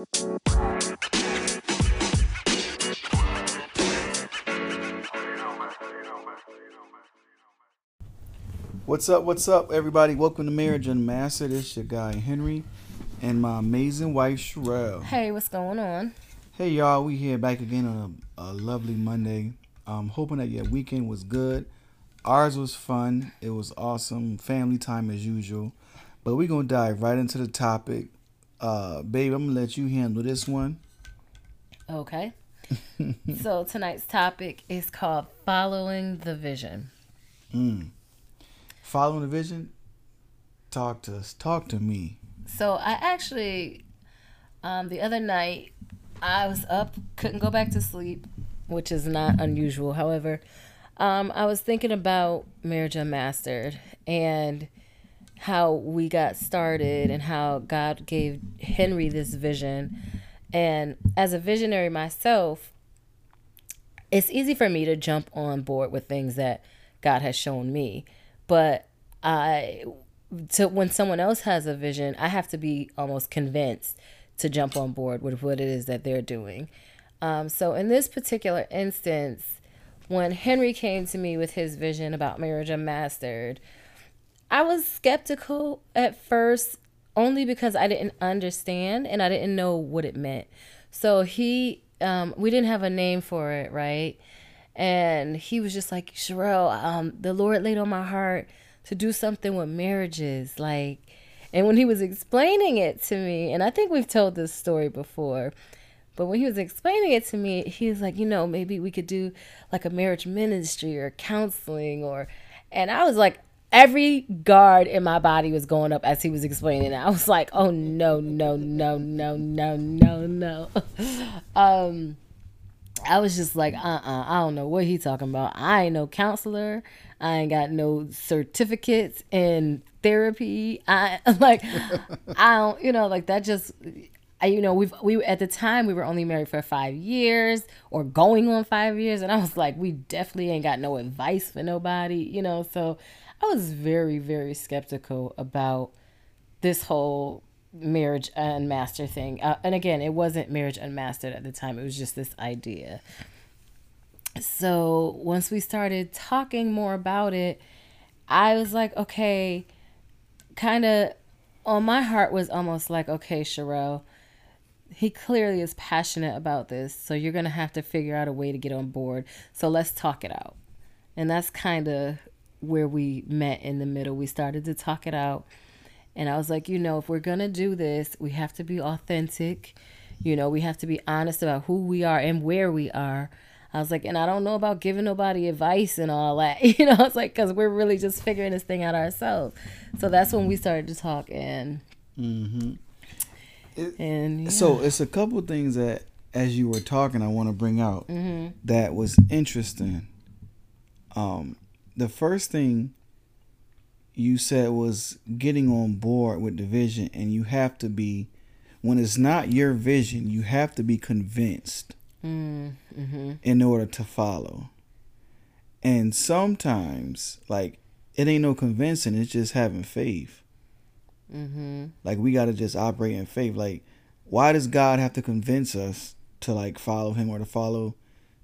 What's up? What's up, everybody? Welcome to Marriage Unmastered. It's your guy Henry and my amazing wife Sherelle. Hey, what's going on? Hey, y'all. We here back again on a, a lovely Monday. I'm hoping that your weekend was good. Ours was fun. It was awesome. Family time as usual. But we're gonna dive right into the topic. Uh, babe, I'm gonna let you handle this one. Okay. so tonight's topic is called Following the Vision. Mm. Following the vision. Talk to us. Talk to me. So I actually, um, the other night, I was up, couldn't go back to sleep, which is not unusual. However, um, I was thinking about Marriage Unmastered and how we got started and how God gave Henry this vision. And as a visionary myself, it's easy for me to jump on board with things that God has shown me. But I to when someone else has a vision, I have to be almost convinced to jump on board with what it is that they're doing. Um, so in this particular instance, when Henry came to me with his vision about marriage unmastered, I was skeptical at first only because I didn't understand and I didn't know what it meant. So he, um, we didn't have a name for it, right? And he was just like, Sherelle, um, the Lord laid on my heart to do something with marriages. Like, and when he was explaining it to me, and I think we've told this story before, but when he was explaining it to me, he was like, you know, maybe we could do like a marriage ministry or counseling or, and I was like, every guard in my body was going up as he was explaining. I was like, oh no, no, no, no, no, no, no. um, I was just like, uh uh-uh, uh I don't know what he talking about. I ain't no counselor. I ain't got no certificates in therapy. I like I don't you know, like that just I, you know, we've we at the time we were only married for five years or going on five years, and I was like, we definitely ain't got no advice for nobody, you know. So I was very very skeptical about this whole marriage unmastered thing. Uh, and again, it wasn't marriage unmastered at the time. It was just this idea. So once we started talking more about it, I was like, okay, kind of on my heart was almost like, okay, Sherelle, he clearly is passionate about this. So you're going to have to figure out a way to get on board. So let's talk it out. And that's kind of where we met in the middle. We started to talk it out and I was like, you know, if we're going to do this, we have to be authentic. You know, we have to be honest about who we are and where we are. I was like, and I don't know about giving nobody advice and all that. You know, it's like, because we're really just figuring this thing out ourselves. So that's when we started to talk. And, mm-hmm. It, and yeah. so it's a couple things that, as you were talking, I want to bring out mm-hmm. that was interesting. Um, the first thing you said was getting on board with the vision and you have to be when it's not your vision you have to be convinced mm-hmm. in order to follow and sometimes like it ain't no convincing it's just having faith mm-hmm. like we got to just operate in faith like why does god have to convince us to like follow him or to follow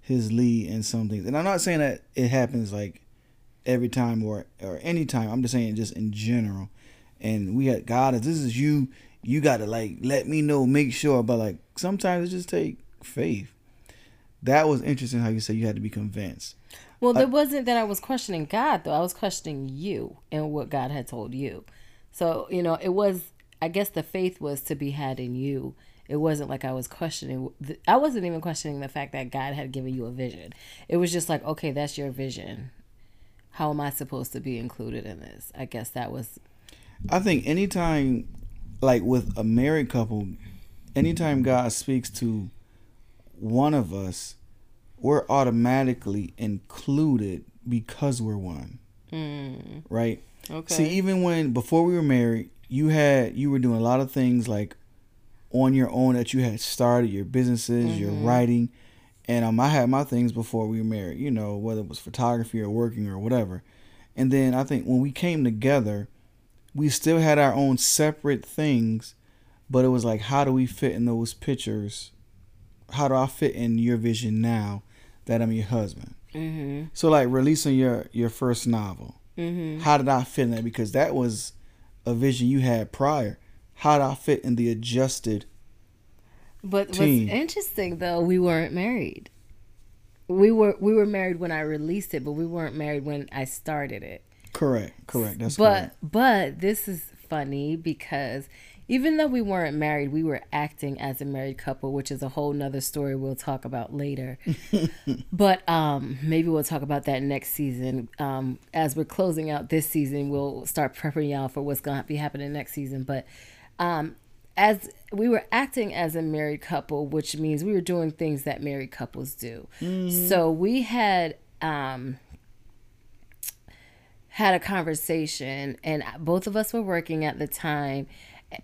his lead in some things and i'm not saying that it happens like every time or or any time. I'm just saying just in general. And we had God if this is you, you gotta like let me know, make sure. But like sometimes it just take faith. That was interesting how you said you had to be convinced. Well, uh, it wasn't that I was questioning God though. I was questioning you and what God had told you. So, you know, it was I guess the faith was to be had in you. It wasn't like I was questioning I wasn't even questioning the fact that God had given you a vision. It was just like, okay, that's your vision how am I supposed to be included in this? I guess that was. I think anytime, like with a married couple, anytime God speaks to one of us, we're automatically included because we're one. Mm. Right? Okay. See, even when before we were married, you had you were doing a lot of things like on your own that you had started your businesses, mm-hmm. your writing, and um, I had my things before we were married, you know, whether it was photography or working or whatever. And then I think when we came together, we still had our own separate things, but it was like, how do we fit in those pictures? How do I fit in your vision now that I'm your husband? Mm-hmm. So like releasing your your first novel, mm-hmm. how did I fit in that? Because that was a vision you had prior. How did I fit in the adjusted? But what's interesting though, we weren't married. We were we were married when I released it, but we weren't married when I started it. Correct, correct. That's but correct. but this is funny because even though we weren't married, we were acting as a married couple, which is a whole nother story we'll talk about later. but um, maybe we'll talk about that next season. Um, as we're closing out this season, we'll start prepping y'all for what's going to be happening next season. But um, as we were acting as a married couple, which means we were doing things that married couples do. Mm-hmm. So we had um, had a conversation, and both of us were working at the time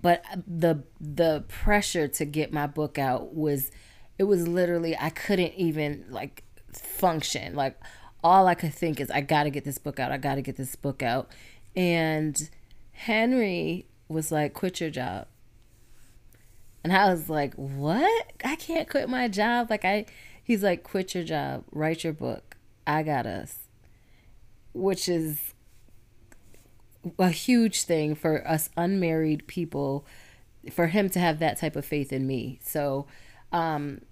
but the the pressure to get my book out was it was literally I couldn't even like function. Like all I could think is I got to get this book out. I got to get this book out. And Henry was like quit your job. And I was like, "What? I can't quit my job." Like I he's like, "Quit your job. Write your book. I got us." Which is a huge thing for us unmarried people for him to have that type of faith in me. So um,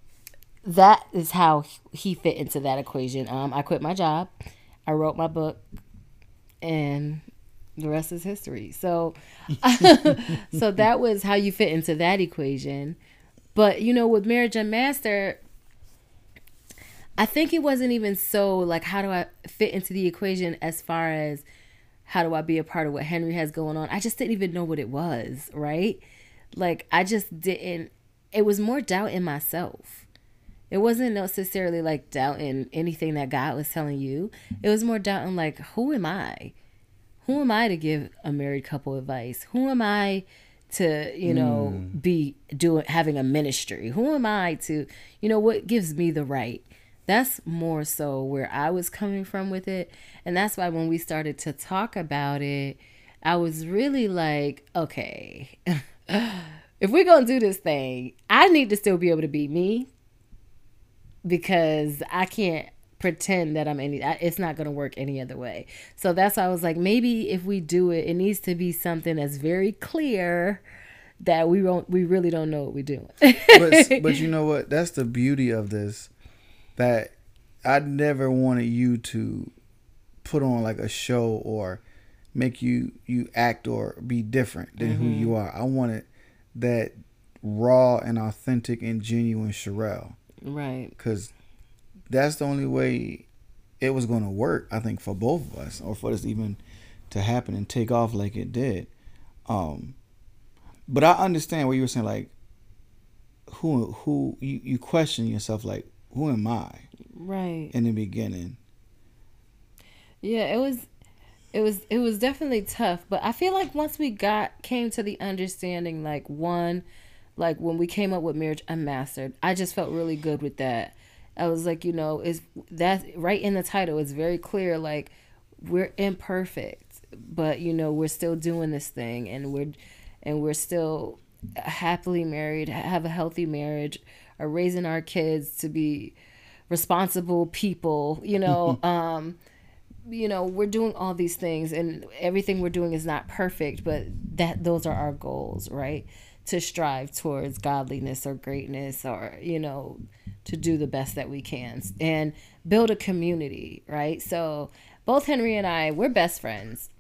that is how he fit into that equation. Um, I quit my job, I wrote my book, and the rest is history. So so that was how you fit into that equation. But you know, with marriage unmastered, I think it wasn't even so like how do I fit into the equation as far as how do I be a part of what Henry has going on? I just didn't even know what it was, right? Like I just didn't it was more doubt in myself. It wasn't necessarily like doubting anything that God was telling you. It was more doubting like who am I? Who am I to give a married couple advice? Who am I to, you know, mm. be doing having a ministry? Who am I to, you know, what gives me the right? That's more so where I was coming from with it. And that's why when we started to talk about it, I was really like, okay, if we're going to do this thing, I need to still be able to be me because I can't pretend that I'm any it's not going to work any other way. So that's why I was like maybe if we do it it needs to be something that's very clear that we don't we really don't know what we're doing. but but you know what? That's the beauty of this that I never wanted you to put on like a show or make you you act or be different than mm-hmm. who you are. I wanted that raw and authentic and genuine Sherelle. Right. Because that's the only way it was going to work. I think for both of us, or for this even to happen and take off like it did. Um, but I understand what you were saying. Like, who who you you question yourself like who am I? Right. In the beginning. Yeah, it was it was it was definitely tough, but I feel like once we got came to the understanding like one like when we came up with marriage unmastered, I just felt really good with that. I was like, you know, is that right in the title it's very clear like we're imperfect, but you know, we're still doing this thing and we're and we're still happily married, have a healthy marriage are raising our kids to be responsible people you know um you know we're doing all these things and everything we're doing is not perfect but that those are our goals right? To strive towards godliness or greatness or you know to do the best that we can and build a community right? So both henry and i we're best friends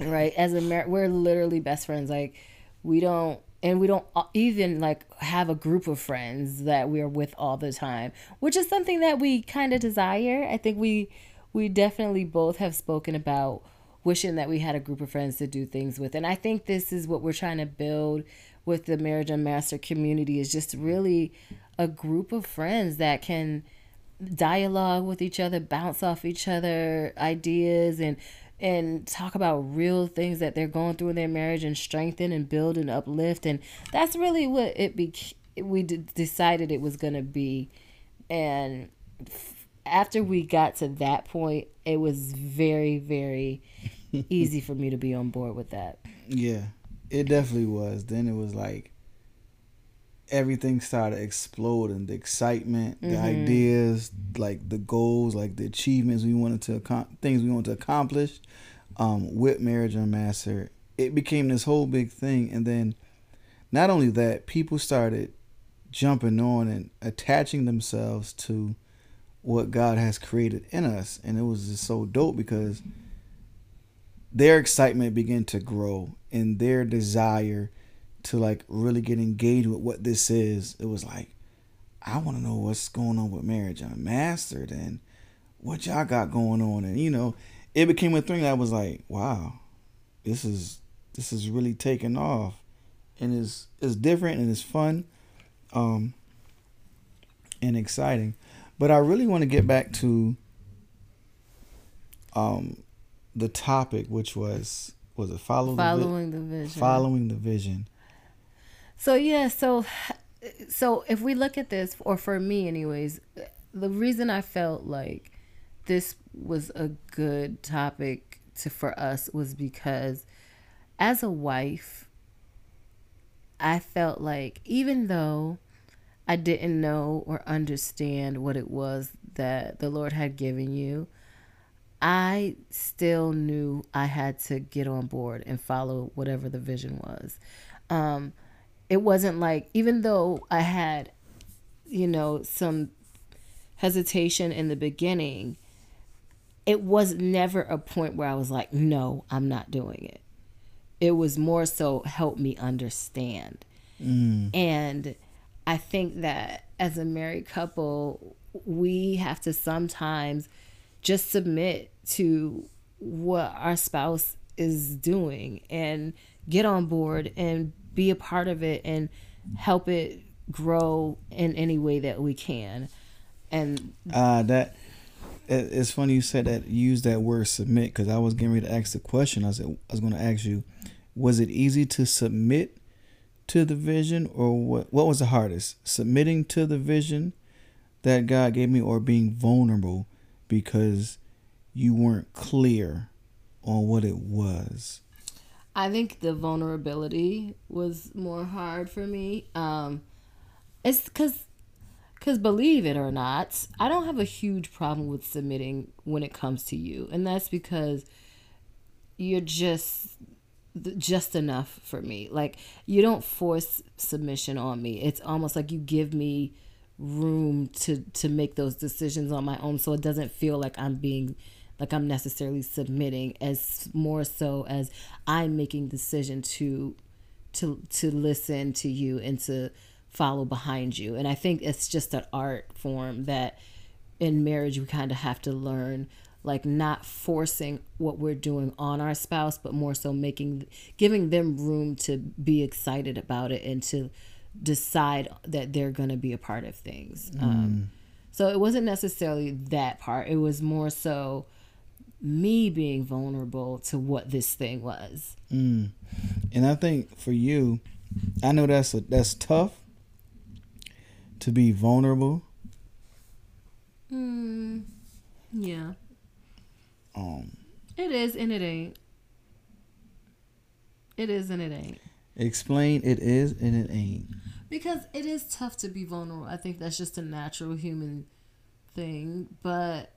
right? As a mar- we're literally best friends like we don't and we don't uh, even like have a group of friends that we're with all the time which is something that we kind of desire. I think we we definitely both have spoken about wishing that we had a group of friends to do things with and i think this is what we're trying to build with the marriage unmastered community is just really a group of friends that can dialogue with each other bounce off each other ideas and and talk about real things that they're going through in their marriage and strengthen and build and uplift. And that's really what it be we d- decided it was going to be. And f- after we got to that point it was very very easy for me to be on board with that. Yeah it definitely was. Then it was like everything started exploding. The excitement, the mm-hmm. ideas, like the goals, like the achievements we wanted to things we wanted to accomplish um, with Marriage and Unmastered. It became this whole big thing, and then not only that, people started jumping on and attaching themselves to what God has created in us, and it was just so dope because their excitement began to grow and their desire to like really get engaged with what this is. It was like, I want to know what's going on with marriage unmastered and what y'all got going on, and you know, it became a thing that was like, wow, this is this is really taking off, and it's it's different and it's fun, um, and exciting. But I really want to get back to um the topic, which was was it follow following the, vi- the vision, following the vision. So yeah, so so if we look at this, or for me, anyways, the reason I felt like this was a good topic to for us was because as a wife, I felt like even though I didn't know or understand what it was that the Lord had given you, I still knew I had to get on board and follow whatever the vision was. Um, it wasn't like, even though I had, you know, some hesitation in the beginning, it was never a point where I was like, no, I'm not doing it. It was more so help me understand. Mm. And I think that as a married couple, we have to sometimes just submit to what our spouse is doing and get on board and be a part of it and help it grow in any way that we can. And uh, that it's funny you said that. Use that word submit because I was getting ready to ask the question. I said I was going to ask you, was it easy to submit to the vision, or what? What was the hardest? Submitting to the vision that God gave me, or being vulnerable because you weren't clear on what it was? I think the vulnerability was more hard for me. Um, it's because, because believe it or not, I don't have a huge problem with submitting when it comes to you, and that's because you're just just enough for me. Like you don't force submission on me. It's almost like you give me room to to make those decisions on my own so it doesn't feel like I'm being like I'm necessarily submitting as more so as I'm making decision to to to listen to you and to follow behind you. And I think it's just an art form that in marriage we kind of have to learn like not forcing what we're doing on our spouse but more so making giving them room to be excited about it and to decide that they're going to be a part of things mm. um, so it wasn't necessarily that part it was more so me being vulnerable to what this thing was. Mm. And I think for you, I know that's a, that's tough to be vulnerable. Mm. Yeah. Um. It is and it ain't. It is and it ain't. Explain it is and it ain't. Because it is tough to be vulnerable. I think that's just a natural human thing, but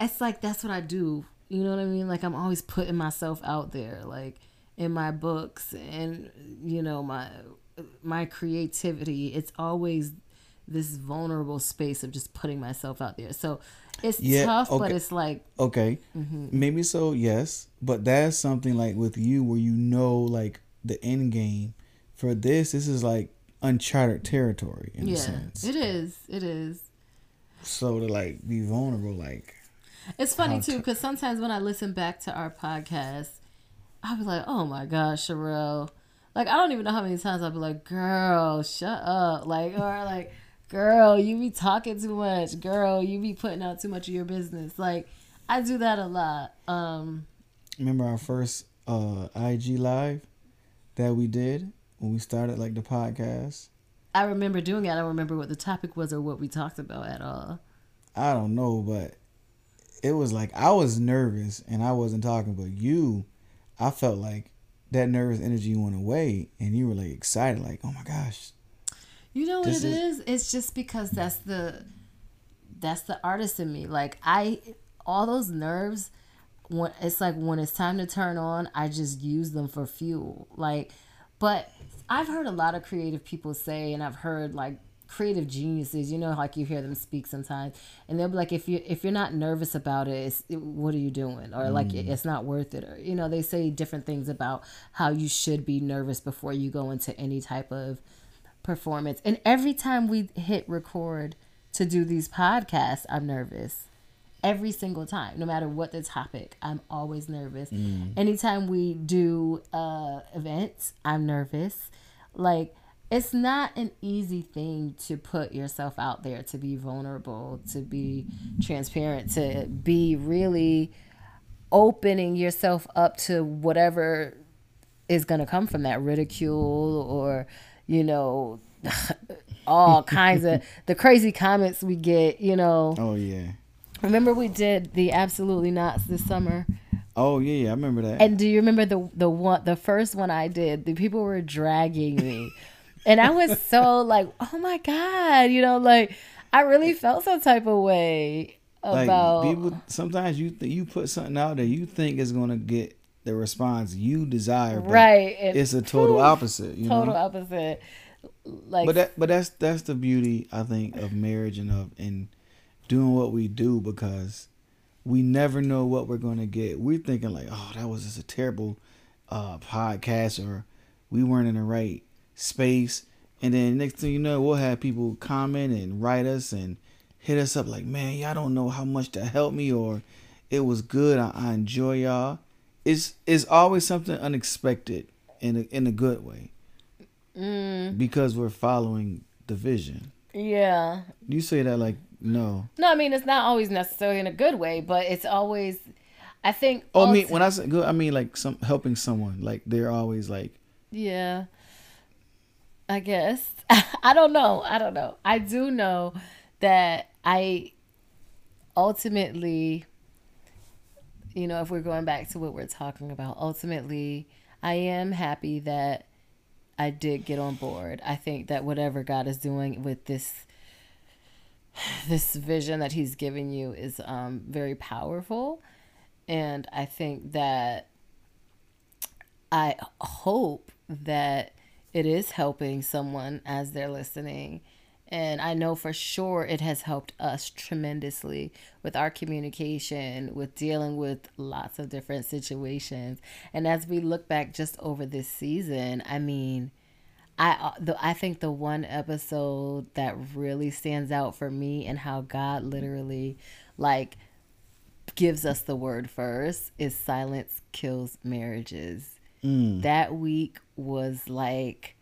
it's like that's what I do. You know what I mean? Like I'm always putting myself out there, like in my books and you know my my creativity. It's always this vulnerable space of just putting myself out there. So it's yeah, tough, okay. but it's like okay, mm-hmm. maybe so, yes. But that's something like with you where you know like the end game. For this, this is like uncharted territory in yeah, a sense. It is. It is. So to like be vulnerable, like it's funny too because sometimes when I listen back to our podcast, I'll be like, "Oh my gosh, Sherelle!" Like I don't even know how many times I'll be like, "Girl, shut up!" Like or like, "Girl, you be talking too much." Girl, you be putting out too much of your business. Like I do that a lot. Um Remember our first uh IG live that we did when we started like the podcast. I remember doing it. I don't remember what the topic was or what we talked about at all. I don't know, but it was like I was nervous and I wasn't talking, but you, I felt like that nervous energy went away and you were like excited, like, oh my gosh. You know what it is, is? It's just because that's the that's the artist in me. Like I all those nerves when it's like when it's time to turn on, I just use them for fuel. Like but I've heard a lot of creative people say and I've heard like creative geniuses you know like you hear them speak sometimes and they'll be like if you if you're not nervous about it, it what are you doing? Or like mm. it's not worth it. Or you know they say different things about how you should be nervous before you go into any type of performance and every time we hit record to do these podcasts i'm nervous. Every single time no matter what the topic i'm always nervous. Mm. anytime we do uh events i'm nervous. Like it's not an easy thing to put yourself out there to be vulnerable to be transparent to be really opening yourself up to whatever is going to come from that ridicule or you know all kinds of the crazy comments we get you know oh yeah remember we did the absolutely nots this summer Oh yeah, yeah, I remember that. And do you remember the the one the first one I did? The people were dragging me and I was so like, oh my God, you know, like I really felt some type of way about like people sometimes you th- you put something out there you think is gonna get the response you desire right it's a total poof, opposite you total know? opposite like but that but that's that's the beauty i think of marriage and of and doing what we do because we never know what we're gonna get we're thinking like oh that was just a terrible uh podcast or we weren't in the right space. And then next thing you know, we'll have people comment and write us and hit us up like, man, y'all don't know how much that helped me or it was good. I, I enjoy y'all. It's it's always something unexpected in a, in a good way. Mm. Because we're following the vision. Yeah. You say that like no. No, I mean it's not always necessarily in a good way, but it's always I think Oh, I mean when I say good, I mean like some helping someone. Like they're always like Yeah. I guess. I don't know. I don't know. I do know that I ultimately, you know, if we're going back to what we're talking about, ultimately, I am happy that I did get on board. I think that whatever God is doing with this this vision that he's giving you is um, very powerful and I think that I hope that it is helping someone as they're listening. And I know for sure it has helped us tremendously with our communication, with dealing with lots of different situations. And as we look back just over this season, I mean, I uh, the, I think the one episode that really stands out for me and how God literally like gives us the word first is silence kills marriages. Mm. That week was like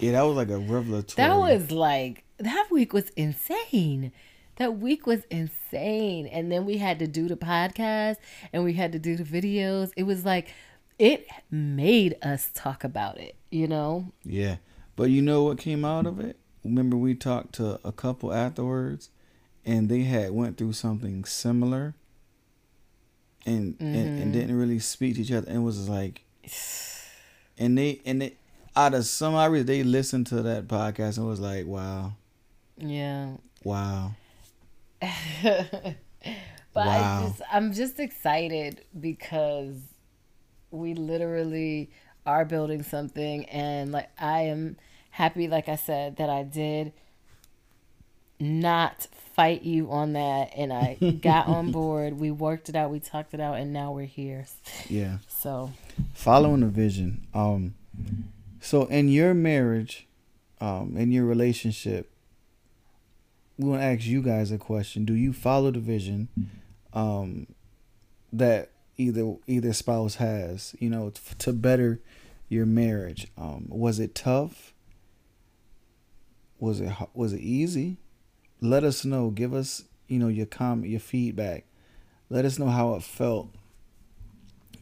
yeah, that was like a revelatory. That was like that week was insane. That week was insane. And then we had to do the podcast and we had to do the videos. It was like it made us talk about it, you know? Yeah. But you know what came out of it? Remember we talked to a couple afterwards and they had went through something similar and mm-hmm. and, and didn't really speak to each other and was like and they and they out of some reason they listened to that podcast and was like, wow. Yeah. Wow. but wow. I just I'm just excited because we literally are building something and like I am happy like I said that I did not fight you on that and I got on board. We worked it out, we talked it out and now we're here. Yeah. So following the vision. Um so in your marriage, um, in your relationship, we want to ask you guys a question. Do you follow the vision um, that either either spouse has, you know, to better your marriage? Um, was it tough? Was it was it easy? Let us know. Give us, you know, your comment, your feedback. Let us know how it felt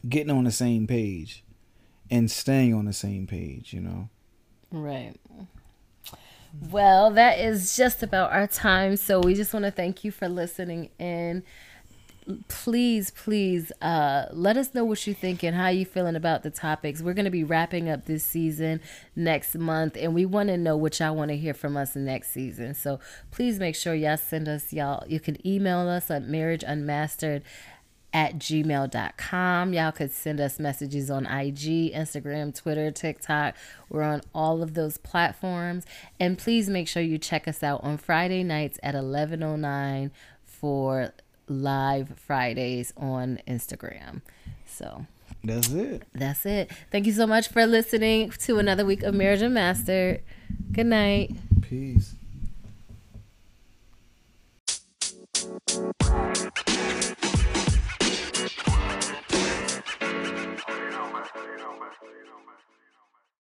getting on the same page and staying on the same page, you know? Right. Well, that is just about our time. So we just want to thank you for listening in. Please, please uh, let us know what you're thinking, how you feeling about the topics. We're going to be wrapping up this season next month, and we want to know what y'all want to hear from us next season. So please make sure y'all send us y'all. You can email us at marriageunmastered at gmail.com. Y'all could send us messages on IG, Instagram, Twitter, TikTok. We're on all of those platforms. And please make sure you check us out on Friday nights at 1109 for live Fridays on Instagram. So that's it. That's it. Thank you so much for listening to another week of Marriage Unmastered. Good night. Peace.